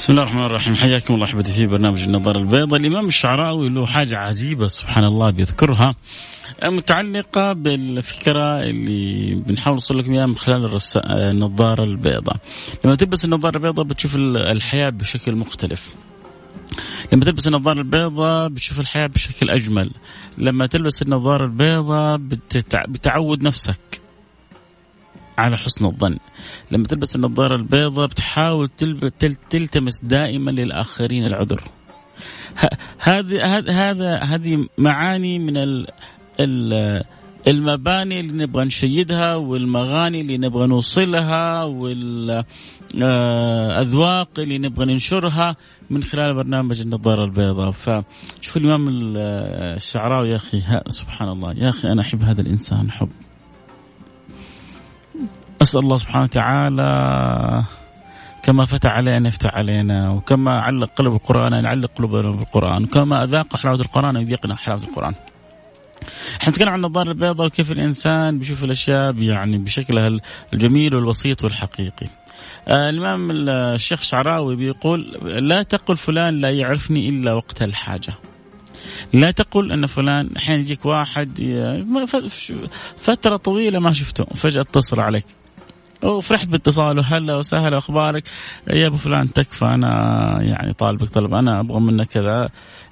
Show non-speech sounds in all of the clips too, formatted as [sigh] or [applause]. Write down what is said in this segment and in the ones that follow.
بسم الله الرحمن الرحيم حياكم الله احبتي في برنامج النظارة البيضاء الامام الشعراوي له حاجة عجيبة سبحان الله بيذكرها متعلقة بالفكرة اللي بنحاول نوصل لكم إياها من خلال. النظاره البيضاء لما تلبس النظاره البيضاء بتشوف الحياة بشكل مختلف. لما تلبس النظارة البيضاء بتشوف الحياة بشكل أجمل. لما تلبس النظارة البيضاء بتتع... بتعود نفسك. على حسن الظن. لما تلبس النظارة البيضاء بتحاول. تلتمس دائما للآخرين العذر. هذه هذا هذه معاني من ال... ال... المباني اللي نبغى نشيدها والمغاني اللي نبغى نوصلها والأذواق اللي نبغى ننشرها من خلال برنامج النظارة البيضاء. فشوف الإمام الشعراوي يا أخي. سبحان الله. يا أخي أنا أحب هذا الإنسان حب. أسأل الله سبحانه وتعالى كما فتح علينا أن يفتح علينا وكما علق قلب القرآن أن يعلق قلوبنا بالقرآن وكما أذاق حلاوة القرآن أن يذيقنا حلاوة القرآن. إحنا نتكلم عن النظارة البيضاء وكيف الإنسان بيشوف الأشياء يعني بشكلها الجميل والبسيط والحقيقي. آه الإمام الشيخ شعراوي بيقول لا تقل فلان لا يعرفني إلا وقت الحاجة. لا تقل أن فلان أحيانا يجيك واحد فترة طويلة ما شفته فجأة اتصل عليك. وفرحت باتصاله هلا وسهلا أخبارك. يا أبو فلان تكفى أنا يعني طالبك طلب أنا أبغى منك كذا.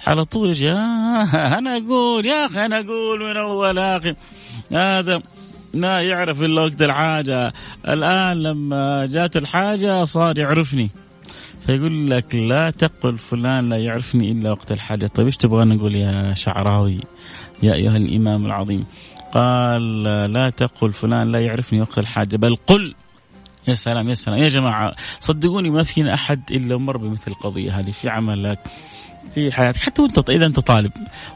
على طول يجي [laughs] أنا أقول يا أخي أنا أقول من اول أخي هذا ما يعرف إلا وقت الحاجة. الآن لما جات الحاجة صار يعرفني. فيقول لك لا تقل فلان لا يعرفني إلا وقت الحاجة. طيب إيش تبغى نقول يا شعراوي؟ يا أيها الإمام العظيم. قال لا تقل فلان لا يعرفني وقت الحاجة بل قل. يا سلام يا سلام. يا جماعة صدقوني ما فينا أحد إلا مر بمثل القضية هذه في عملك في حياتك. حتى وأنت إذا أنت طالب.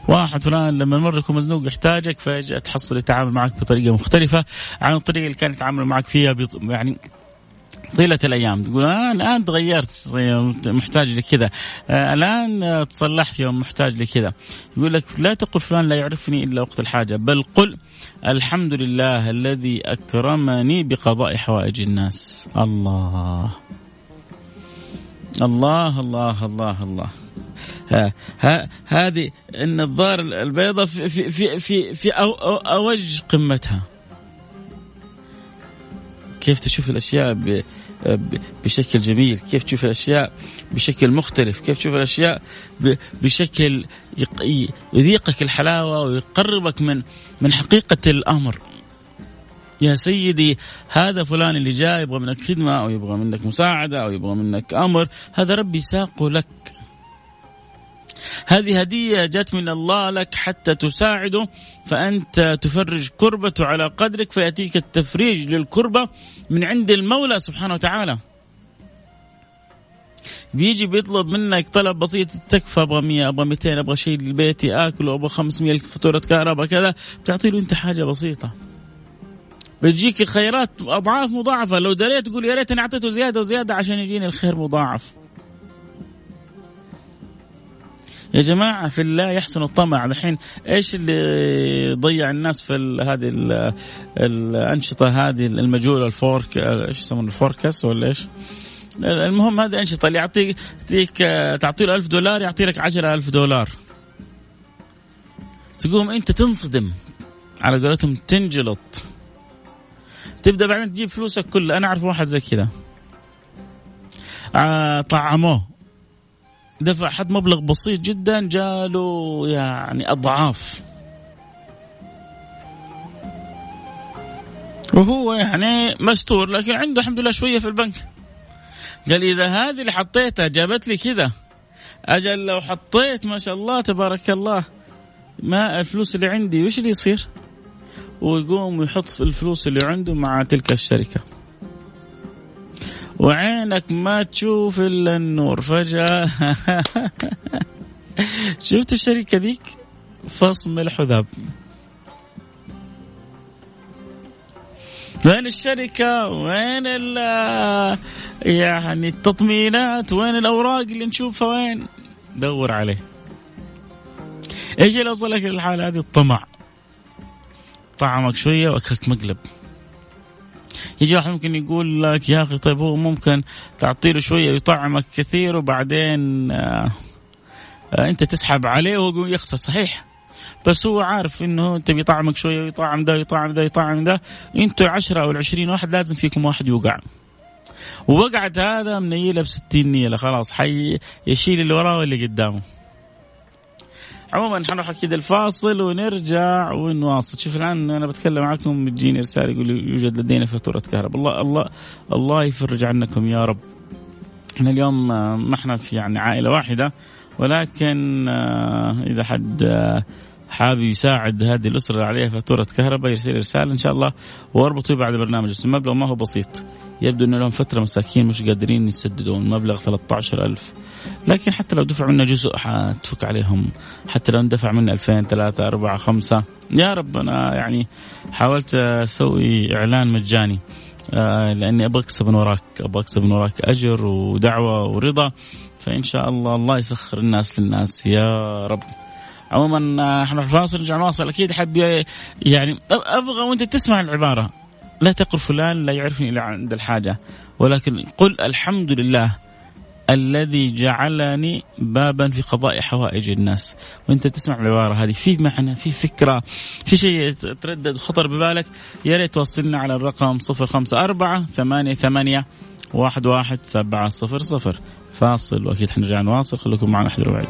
واحد فلان لما مر يكون مزنوق يحتاجك فجأة تحصل يتعامل معك بطريقة مختلفة عن الطريقة اللي كان يتعامل معك فيها يعني طيلة الأيام. تقول أنا الآن تغيرت محتاج لكذا. الآن تصلحت يوم محتاج لكذا. يقول لك لا تقل فلان لا يعرفني إلا وقت الحاجة. بل قل الحمد لله الذي أكرمني بقضاء حوائج الناس. الله. الله الله الله الله. هذه النظارة البيضاء في في في في, في أو أو أوج قمتها. كيف تشوف الأشياء بشكل جميل كيف تشوف الأشياء بشكل مختلف كيف تشوف الأشياء بشكل يذيقك الحلاوة ويقربك من من حقيقة الأمر. يا سيدي هذا فلان اللي جاي يبغى منك خدمة أو يبغى منك مساعدة أو يبغى منك أمر هذا ربي ساقه لك. هذه هدية جت من الله لك حتى تساعده فأنت تفرج كربته على قدرك فيأتيك التفريج للكربة من عند المولى سبحانه وتعالى. بيجي بيطلب منك طلب بسيط تكفى أبغى 100 أبغى 200 أبغى شيء لبيتي اكله أبغى 500 فاتورة كهرباء كذا بتعطي له أنت حاجة بسيطة. بتجيك الخيرات أضعاف مضاعفة لو دريت تقول يا ريتني أعطيته زيادة وزيادة عشان يجيني الخير مضاعف. يا جماعة في الله يحسن الطمع. الحين إيش اللي ضيع الناس في هذه الأنشطة هذه؟ المجهولة الفورك إيش يسمونه الفوركس ولا إيش؟ المهم هذه أنشطة اللي يعطيك يعطيك تعطي له 1000 دولار يعطي لك 10000 دولار. تقوم أنت تنصدم. على قولتهم تنجلط. تبدأ بعدين تجيب فلوسك كلها أنا أعرف واحد زي كذا. آه طعموه. دفع حد مبلغ بسيط جدا جاله يعني أضعاف. وهو يعني مستور لكن عنده الحمد لله شوية في البنك. قال إذا هذه اللي حطيتها جابت لي كذا. أجل لو حطيت ما شاء الله تبارك الله ما الفلوس اللي عندي وش اللي يصير؟ ويقوم ويحط الفلوس اللي عنده مع تلك الشركة. وعينك ما تشوف إلا النور. فجأة. [laughs] شفت الشركة ذيك؟ فص ملح وذاب وين الشركة؟ وين يعني التطمينات؟ وين الأوراق اللي نشوفها؟ وين؟ دور عليه. إيش اللي وصلك للحالة هذه؟ الطمع. طعمك شوية وأكلت مقلب. يجي واحد ممكن يقول لك يا أخي طيب هو ممكن تعطي له شوية ويطعمك كثير وبعدين آه آه أنت تسحب عليه وهو يخسر صحيح. بس هو عارف إنه أنت بيطعمك شوية ويطعم ده ويطعم ده ويطعم ده. أنتوا 10 أو 20 واحد لازم فيكم واحد يوقع. ووقعت هذا منيلة ب 60 نيلة خلاص حي يشيل اللي وراه واللي قدامه. عموما حنروح أكيد الفاصل ونرجع ونواصل. شوف الآن أنا بتكلم معكم بتجيني رساله يقول يوجد لدينا فاتورة كهرباء. الله الله الله يفرج عنكم يا رب. إحنا اليوم ما إحنا في يعني عائلة واحدة ولكن إذا حد حابب يساعد هذه اللي عليها فاتورة كهرباء يرسل رسالة إن شاء الله. واربطوا بعد برنامج. بس المبلغ ما هو بسيط. يبدو أنه لهم فترة مساكين مش قادرين يسددون. مبلغ 13000 لكن حتى لو دفعوا منا جزء حتفك عليهم. حتى لو اندفع منا 2000 3 4 5 يا رب أنا يعني حاولت أسوي إعلان مجاني. آه لأني أبغى أكسب من وراك. أبغى أكسب من وراك أجر ودعوة ورضا. فإن شاء الله الله يسخر الناس للناس. يا رب. عموما إحنا الفاصل نرجع نواصل. أكيد حب يعني أبغى وأنت تسمع العبارة. لا تقل فلان لا يعرفني إلا عند الحاجة. ولكن قل الحمد لله. الذي جعلني بابا في قضاء حوائج الناس. وأنت تسمع العبارة هذه. في معنى في فكرة في شيء تردد وخطر ببالك. يا ريت توصلنا على الرقم 054 ثمانية ثمانية واحد واحد سبعة صفر صفر. فاصل وأكيد حنرجع نواصل. خليكم معنا احذروا بعيد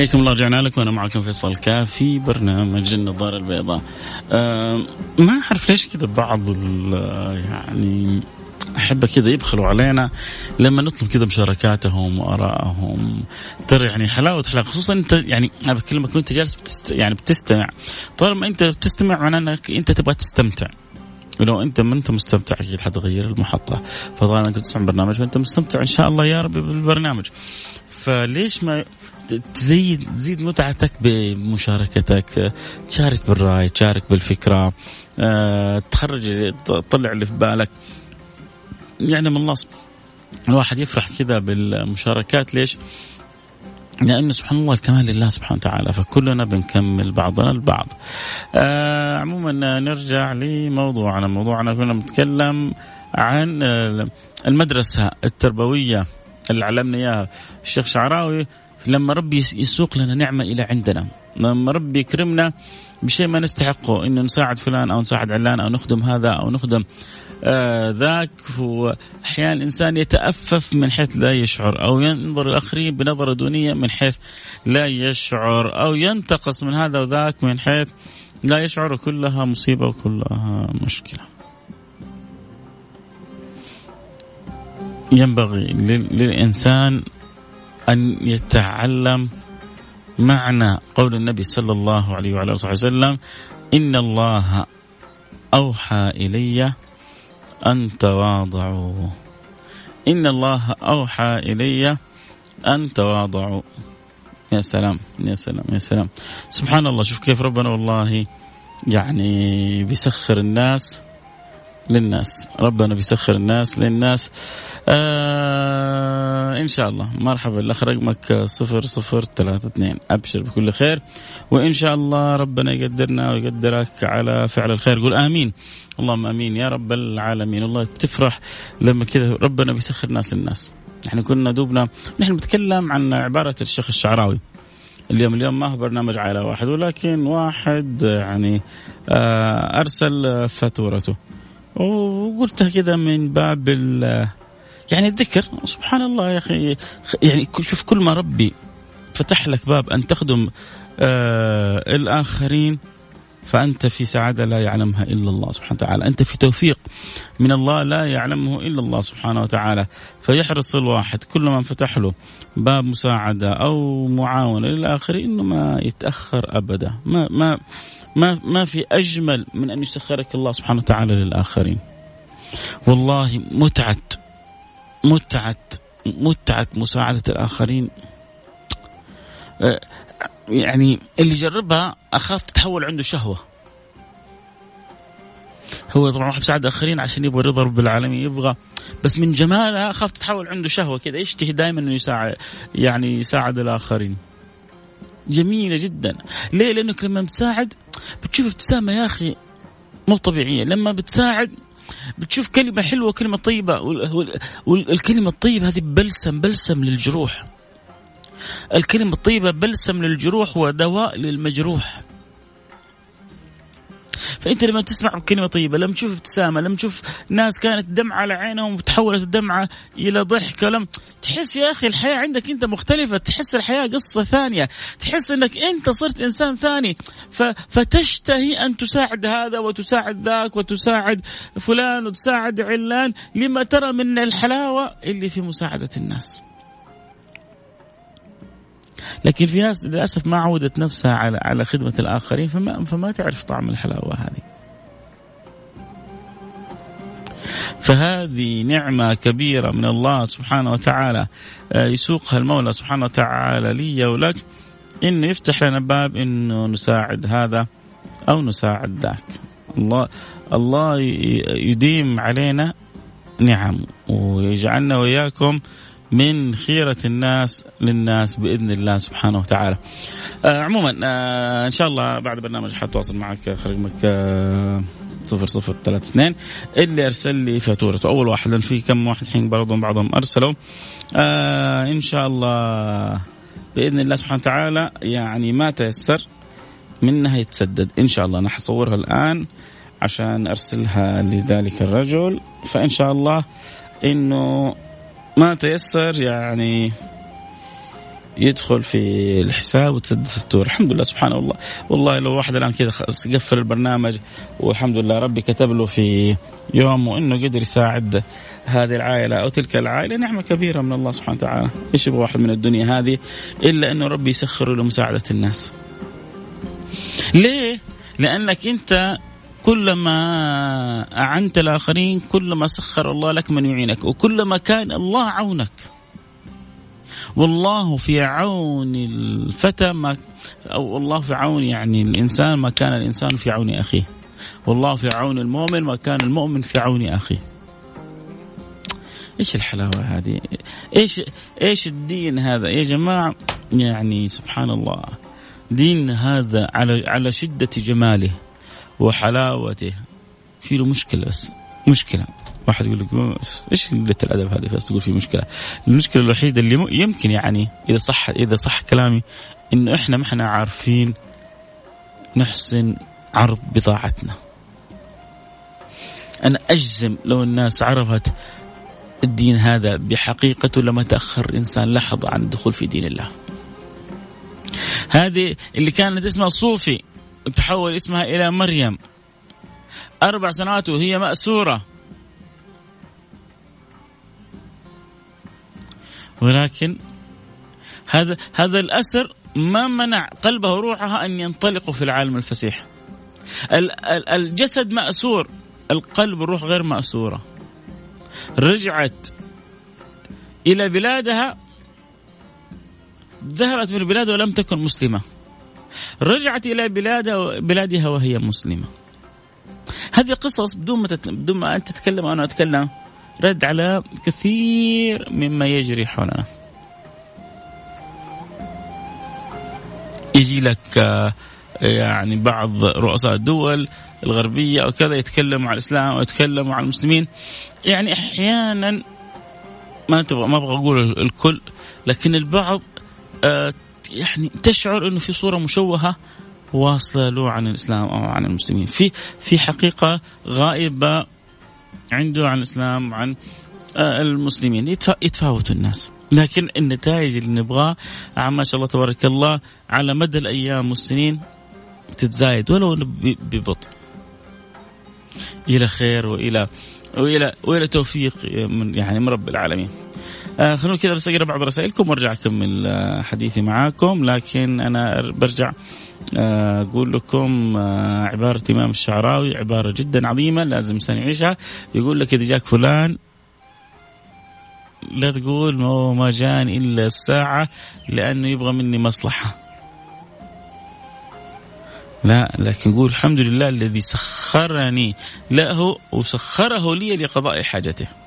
حياكم الله رجعنا لكم. وأنا معكم فيصل كاف في برنامج النظارة البيضاء. أه ما أعرف ليش كذا بعض يعني أحب كذا يبخلوا علينا لما نطلب كذا مشاركاتهم وآرائهم. ترى يعني حلاوة حلاوة خصوصا أنت يعني أنا بكلمك وأنت جالس بتست يعني بتستمع. طالما أنت بتستمع معناه إنك أنت تبغى تستمتع. ولو أنت ما أنت مستمتع أكيد حتغير المحطة. فطالما أنت تسمع برنامج فانت مستمتع إن شاء الله يا رب بالبرنامج. فليش ما تزيد تزيد متعتك بمشاركتك تشارك بالرأي تشارك بالفكرة أه تخرج تطلع اللي في بالك. يعني من الله الواحد يفرح كذا بالمشاركات. ليش؟ لأنه سبحان الله الكمال لله سبحانه وتعالى فكلنا بنكمل بعضنا البعض. آه عموما نرجع لموضوعنا. موضوعنا كنا بنتكلم عن المدرسة التربوية اللي علمنا إياها. الشيخ شعراوي لما ربي يسوق لنا نعمة إلى عندنا. لما ربي يكرمنا بشيء ما نستحقه إنه نساعد فلان أو نساعد علان أو نخدم هذا أو نخدم آه ذاك. وأحيانا الإنسان يتأفف من حيث لا يشعر أو ينظر الآخرين بنظرة دونية من حيث لا يشعر أو ينتقص من هذا وذاك من حيث لا يشعر. كلها مصيبة وكلها مشكلة. ينبغي للإنسان أن يتعلم معنى قول النبي صلى الله عليه وعلى آله وسلم إن الله أوحى إلي أن تواضعوا. إن الله أوحى إلي أن تواضعوا. يا سلام يا سلام يا سلام. سبحان الله شوف كيف ربنا والله يعني بيسخر الناس للناس. ربنا بيسخر الناس للناس. آه إن شاء الله. مرحبا الأخ رقمك صفر صفر ثلاثة اثنين. أبشر بكل خير. وإن شاء الله ربنا يقدرنا ويقدرك على فعل الخير. قول آمين. اللهم آمين. يا رب العالمين. والله بتفرح لما كذا ربنا بيسخر ناس للناس. إحنا كنا دوبنا نحن بنتكلم عن عبارة الشيخ الشعراوي. اليوم اليوم ما هو برنامج عائله واحد ولكن واحد يعني آه، أرسل فاتورته وقلتها كذا من باب يعني الذكر سبحان الله يا أخي يعني شوف كل ما ربي فتح لك باب أن تخدم آه الآخرين فأنت في سعادة لا يعلمها إلا الله سبحانه وتعالى، أنت في توفيق من الله لا يعلمه إلا الله سبحانه وتعالى، فيحرص الواحد كل ما فتح له باب مساعدة أو معاونة للاخرين انه ما يتأخر أبدا، ما ما ما ما في أجمل من أن يسخرك الله سبحانه وتعالى للآخرين. والله متعة. متعة متعة مساعدة الآخرين. أه، يعني اللي يجربها أخاف تتحول عنده شهوة. هو طبعا واحد يساعد اخرين عشان يبغى رضا رب العالمين يبغى بس من جمالها أخاف تتحول عنده شهوة كذا يشتهي دائما إنه يساعد يعني يساعد الآخرين؟ جميلة جدا. ليه؟ لأنك لما بتساعد بتشوف ابتسامة يا أخي مو طبيعية. لما بتساعد بتشوف كلمة حلوة كلمة طيبة. والكلمة الطيبة هذه بلسم بلسم للجروح. الكلمة الطيبة بلسم للجروح ودواء للمجروح. فأنت لما تسمع كلمة طيبة لما تشوف ابتسامة لما تشوف ناس كانت دمعة على عينهم وتحولت الدمعة إلى ضحك لم تحس يا أخي الحياة عندك أنت مختلفة تحس الحياة قصة ثانية تحس أنك أنت صرت إنسان ثاني. ف... فتشتهي أن تساعد هذا وتساعد ذاك وتساعد فلان وتساعد علان لما ترى من الحلاوة اللي في مساعدة الناس. لكن في ناس للأسف ما عودت نفسها على على خدمة الآخرين فما فما تعرف طعم الحلاوة هذه. فهذه نعمة كبيرة من الله سبحانه وتعالى آه، يسوقها المولى سبحانه وتعالى لي ولك إنه يفتح لنا باب إنه نساعد هذا أو نساعد ذاك. الله الله يديم علينا نعم ويجعلنا وإياكم من خيرة الناس للناس بإذن الله سبحانه وتعالى. آه عموما آه إن شاء الله بعد برنامج حتواصل معك رقمك آه صفر صفر ثلاثة اثنين. اللي أرسل لي فاتورته أول واحد لأن في كم واحد الحين بعضهم بعضهم أرسلوا. آه إن شاء الله بإذن الله سبحانه وتعالى يعني ما تيسر منها يتسدد إن شاء الله أنا حصورها الآن عشان أرسلها لذلك الرجل. فإن شاء الله إنه ما تيسر يعني يدخل في الحساب وتسدد الفاتوره الحمد لله سبحان الله. والله لو واحد الآن كذا قفل البرنامج والحمد لله ربي كتب له في يوم وإنه قدر يساعد هذه العائلة أو تلك العائلة نعمة كبيرة من الله سبحانه وتعالى. إيش يبغى واحد من الدنيا هذه؟ إلا أنه ربي يسخره لمساعده الناس. ليه؟ لأنك أنت كلما أعنت الآخرين كلما سخر الله لك من يعينك وكلما كان الله عونك والله في عون الفتى ما أو الله في عون يعني الإنسان ما كان الإنسان في عون أخيه والله في عون المؤمن ما كان المؤمن في عون أخيه إيش الحلاوة هذه؟ إيش إيش الدين هذا يا جماعة؟ يعني سبحان الله دين هذا على على شدة جماله وحلاوته. في له مشكلة بس مشكلة. واحد يقول لك إيش قلة الأدب هذه؟ بس تقول في مشكلة. المشكلة الوحيدة اللي يمكن يعني إذا صح إذا صح كلامي إنه إحنا ما إحنا عارفين نحسن عرض بضاعتنا أنا أجزم لو الناس عرفت الدين هذا بحقيقته لما تأخر إنسان لحظة عن الدخول في دين الله. هذه اللي كانت اسمها صوفي. تحول اسمها إلى مريم. أربع سنوات وهي مأسورة. ولكن هذا هذا الأسر ما منع قلبها وروحها أن ينطلقوا في العالم الفسيح. الجسد مأسور القلب والروح غير مأسورة. رجعت إلى بلادها ذهبت من البلاد ولم تكن مسلمة. رجعت إلى بلادها بلادها وهي مسلمة. هذه قصص بدون ما. بدون ما أنت تتكلم وأنا أتكلم رد على كثير مما يجري حولنا يجي لك آه، يعني بعض رؤساء الدول الغربية أو كذا يتكلموا عن الإسلام أو يتكلموا عن المسلمين يعني أحيانا ما تبغى ما أبغى أقول الكل لكن البعض آه يعني تشعر إنه في صورة مشوهة واصلة له عن الإسلام أو عن المسلمين. في في حقيقة غائبة عنده عن الإسلام عن آه المسلمين. يتفاوتوا الناس. لكن النتائج اللي نبغاه ما شاء الله تبارك الله على مدى الأيام والسنين تتزايد ولو ببطء. إلى خير وإلى وإلى وإلى توفيق من يعني من رب العالمين. آه خلونا كذا بس أقرأ بعض رسائلكم وأرجع اكمل آه حديثي معاكم. لكن أنا برجع آه أقول لكم آه عبارة إمام الشعراوي عبارة جدا عظيمة لازم الانسان يعيشها. يقول لك إذا جاك فلان لا تقول ما جاني إلا الساعة لأنه يبغى مني مصلحة. لا لكن يقول الحمد لله الذي سخرني له وسخره لي لقضاء حاجته.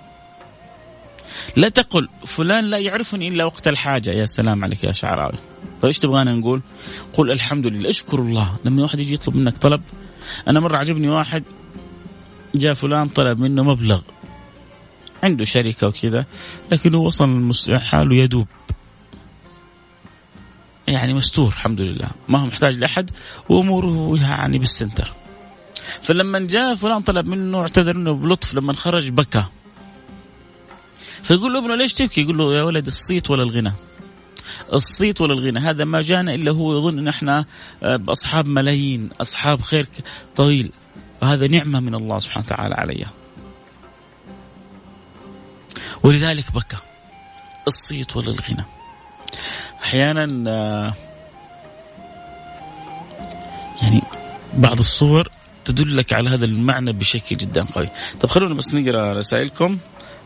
لا تقل فلان لا يعرفني إلا وقت الحاجة. يا سلام عليك يا شعراوي. طيب إيش تبغانا نقول؟ قل الحمد لله. اشكر الله. لما واحد يجي يطلب منك طلب أنا مرة عجبني واحد جاء فلان طلب منه مبلغ. عنده شركة وكذا لكنه وصل حاله يدوب. يعني مستور الحمد لله. ما هو محتاج لأحد وأموره يعني بالسنتر. فلما جاء فلان طلب منه اعتذر منه بلطف لما خرج بكى. فيقول له ابنه ليش تبكي؟ يقول له يا ولد الصيت ولا الغنى؟ الصيت ولا الغنى؟ هذا ما جانا إلا هو يظن إن إحنا آه، أصحاب ملايين أصحاب خير طويل. وهذا نعمة من الله سبحانه وتعالى علي ولذلك بكى. الصيت ولا الغنى؟ أحيانا آه، يعني بعض الصور تدلك على هذا المعنى بشكل جدا قوي. طب خلونا بس نقرأ رسائلكم.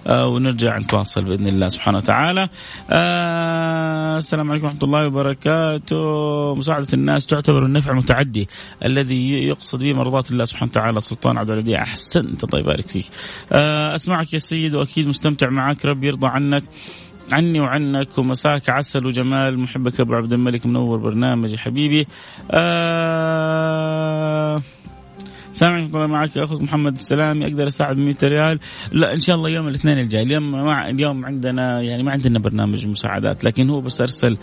ونرجع نتواصل بإذن الله سبحانه وتعالى. آه السلام عليكم ورحمة الله وبركاته. مساعدة الناس تعتبر النفع المتعدي الذي يقصد به مرضات الله سبحانه وتعالى سلطان عبد الوديع أحسنت الله يبارك فيك. آه أسمعك يا سيد وأكيد مستمتع معك ربي يرضى عنك. عني وعنك ومساك عسل وجمال محبك أبو عبد الملك منور برنامج حبيبي آه سامعك طبعا معك أخوك محمد السلامي أقدر أساعد 100 ريال؟ لا إن شاء الله يوم الاثنين الجاي. اليوم مع اليوم عندنا يعني ما عندنا برنامج مساعدات لكن هو بس أرسل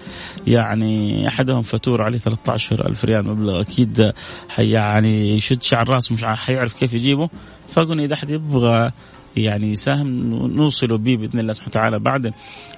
يعني أحدهم فاتورة عليه 13000 ريال مبلغ. أكيد حي يعني يشد شعر راسه مش حيعرف كيف يجيبه. فقلنا إذا أحد يبغى يعني يساهم نوصله به بإذن الله سبحانه وتعالى بعد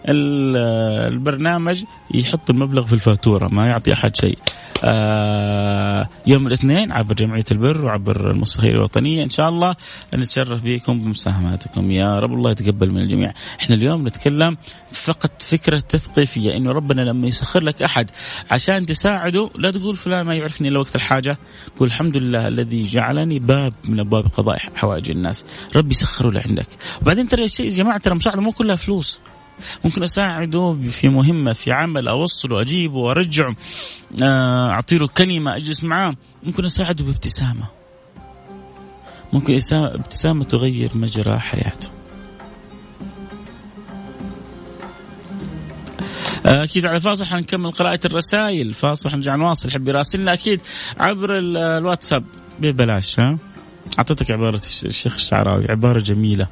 البرنامج يحط المبلغ في الفاتورة ما يعطي أحد شيء. آه يوم الاثنين عبر جمعية البر وعبر المستخير الوطنية إن شاء الله نتشرف بكم بمساهماتكم يا رب الله يتقبل من الجميع. إحنا اليوم نتكلم فقط فكرة تثقيفية إنه ربنا لما يسخر لك أحد عشان تساعده لا تقول فلان ما يعرفني إلا وقت الحاجة، قول الحمد لله الذي جعلني باب من أبواب قضاء حوائج الناس، ربي سخره له عندك. وبعدين ترى الشيء يا جماعة ترى المساعدة مو كلها فلوس. ممكن أساعده في مهمة في عمل أوصله أجيبه وارجعه آه، اعطي له كلمة أجلس معاه. ممكن أساعده بابتسامة. ممكن ابتسامة تغير مجرى حياته. آه، أكيد على فاصل حنكمل قراءة الرسائل. فاصل حنرجع نواصل حب يراسلنا أكيد عبر الواتساب. ببلاش ها؟ أعطيتك عبارة الشيخ الشعراوي عبارة جميلة.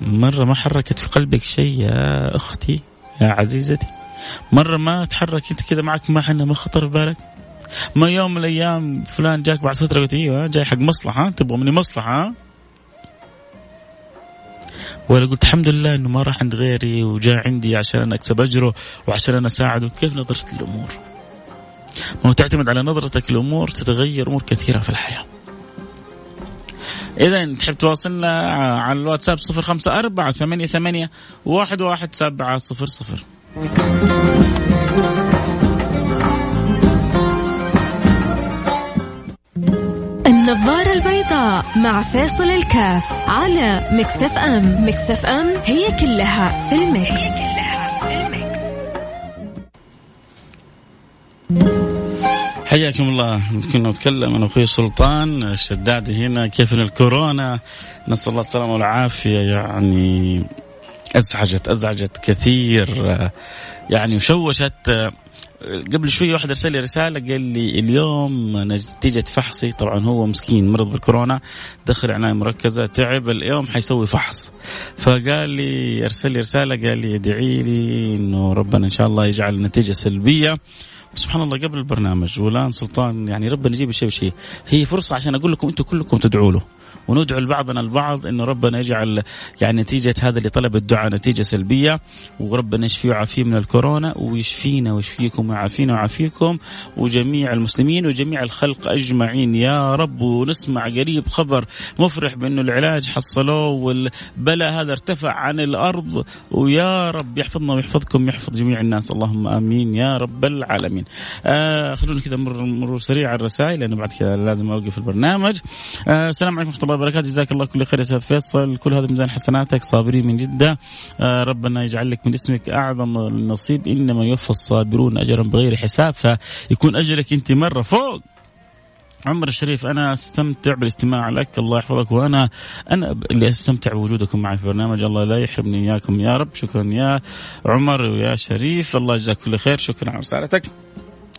مرة ما حركت في قلبك شيء يا أختي يا عزيزتي؟ مرة ما تحرك أنت كذا معك ما حنا ما خطر في بالك؟ ما يوم من الأيام فلان جاك بعد فترة قلت أيوه جاي حق مصلحة تبغى مني مصلحة؟ ولا قلت الحمد لله إنه ما راح عند غيري وجاء عندي عشان أنا أكسب أجره وعشان أنا أساعده. كيف نظرت الأمور؟ ما هو تعتمد على نظرتك الأمور تتغير أمور كثيرة في الحياة. إذا تحب تواصلنا على الواتساب صفر خمسة أربعة ثمانية ثمانية واحد واحد سبعة صفر صفر النظارة البيضاء مع فاصل الكاف على مكسف أم مكسف أم هي كلها في المكس, هي كلها في المكس. حياكم الله. كنا نتكلم أنا أخوي سلطان الشدادي هنا. كيف ان الكورونا؟ نسأل الله السلامة والعافية. يعني ازعجت أزعجت كثير. يعني وشوشت. قبل شوي واحد ارسل لي رسالة قال لي اليوم نتيجة فحصي. طبعا هو مسكين مرض بالكورونا. دخل عناية مركزة. تعب. اليوم حيسوي فحص. فقال لي ارسل لي رسالة قال لي ادعي لي إنه ربنا إن شاء الله يجعل النتيجه سلبية. سبحان الله قبل البرنامج والآن سلطان يعني ربنا يجيب الشيء بشيء. هي فرصة عشان أقول لكم أنتم كلكم تدعوا له. وندعو لبعضنا البعض انه ربنا يجعل يعني نتيجة هذا اللي طلب الدعاء نتيجة سلبية وربنا يشفيه ويعافيه من الكورونا ويشفينا ويشفيكم ويعافينا ويعافيكم وجميع المسلمين وجميع الخلق أجمعين يا رب ونسمع قريب خبر مفرح بأنه العلاج حصلوه والبلاء هذا ارتفع عن الأرض ويا رب يحفظنا ويحفظكم يحفظ جميع الناس اللهم آمين يا رب العالمين. آه خلونا كذا مرور سريع على الرسائل لأنه بعد كذا لازم أوقف البرنامج. آه السلام عليكم ورحمة الله وبركاته. جزاك الله كل خير يا أستاذ فيصل. كل هذا ميزان حسناتك. صابرين من جدة. آه ربنا يجعل لك من اسمك أعظم النصيب. إنما يوفى الصابرون اجرا بغير حساب فيكون أجرك أنت مرة فوق. عمر الشريف أنا أستمتع بالاستماع لك. الله يحفظك. وأنا أنا اللي أستمتع بوجودكم معي في برنامج الله لا يحرمني إياكم يا رب. شكرا يا عمر ويا شريف. الله يجزاك كل خير. شكرا على رسالتك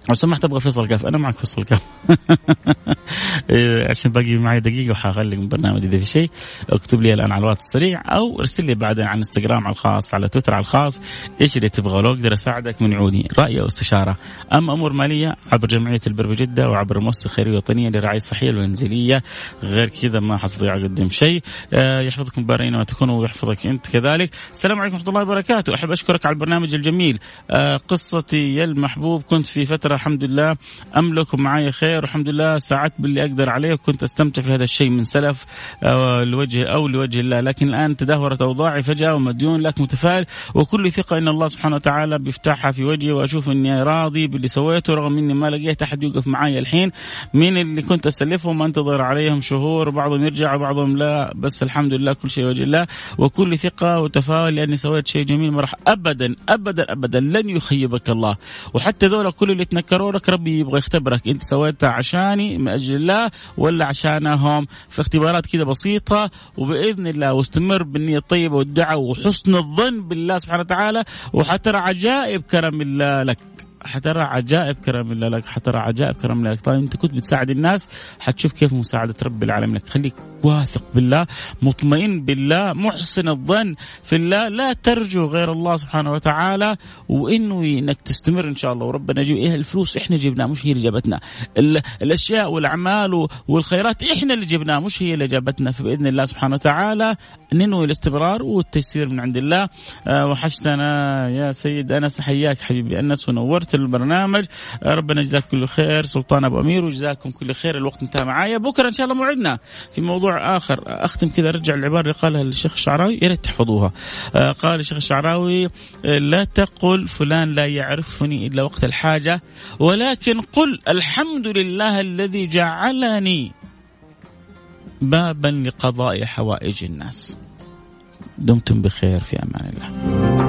لو سمحت أبغى فيصل كاف أنا معك فيصل كاف [laughs] إيه، عشان باقي معي دقيقة وحاغلق من البرنامج إذا في شيء. اكتب لي الآن على الواتس السريع أو ارسل لي بعدين على إنستغرام على الخاص على تويتر على الخاص. إيش اللي تبغى؟ لو أقدر أساعدك من عوني رأي أو استشارة. اما أمور مالية عبر جمعية البر بجدة وعبر المؤسسه الخيريه الوطنيه للرعايه الصحيه المنزليه غير كذا ما حستطيع أقدم شيء. آه، يحفظكم بارين ما تكونوا ويحفظك أنت كذلك. السلام عليكم ورحمة الله وبركاته. أحب أشكرك على البرنامج الجميل. آه، قصتي يا المحبوب. كنت في فترة الحمد لله. املك ومعي خير. والحمد لله. ساعدت باللي أقدر عليه وكنت أستمتع في هذا الشيء من سلف آه، لوجه أو لوجه الله. لكن الآن تدهورت أوضاعي فجأة ومديون لك متفائل. وكل ثقة إن الله سبحانه وتعالى بيفتحها في وجهي وأشوف إني راضي باللي سويته رغم إني ما لقيت أحد يوقف معي الحين. مين اللي كنت اسلفهم أنتظر عليهم شهور. وبعضهم يرجع وبعضهم لا. بس الحمد لله كل شيء وجه الله. وكل ثقة وتفاؤل لأني سويت شيء جميل. ما راح ابدا ابدا ابدا لن يخيبك الله. وحتى ذولا كل اللي تنكروا لك ربي يبغى يختبرك. انت سويتها عشاني من أجل الله ولا عشانهم؟ في اختبارات كذا بسيطة وبإذن الله واستمر بالنية الطيبة والدعاء وحسن الظن بالله سبحانه وتعالى وحترى عجائب كرم الله لك. حترى عجائب كرم الله لك حترى عجائب كرم الله لك. طيب انت كنت بتساعد الناس حتشوف كيف مساعدة رب العالمين لك. خليك. واثق بالله مطمئن بالله محسن الظن في الله لا ترجو غير الله سبحانه وتعالى وانه إنك تستمر إن شاء الله. وربنا يجيب إيه الفلوس إحنا جبناها مش هي اللي جابتنا. الأشياء والأعمال والخيرات إحنا اللي جبناها مش هي اللي جابتنا. فبإذن الله سبحانه وتعالى ننوي الاستمرار والتيسير من عند الله. آه، وحشتنا يا سيد أنس حياك حبيبي أنس ونورت البرنامج. آه، ربنا يجزاك كل خير سلطان أبو أمير وجزاكم كل خير الوقت انتهى معايا. بكرة إن شاء الله موعدنا في موضوع آخر. أختم كذا أرجع العباره اللي قالها الشيخ الشعراوي. يا ريت تحفظوها. آه، قال الشيخ الشعراوي لا تقل فلان لا يعرفني إلا وقت الحاجة ولكن قل الحمد لله الذي جعلني بابا لقضاء حوائج الناس. دمتم بخير في أمان الله.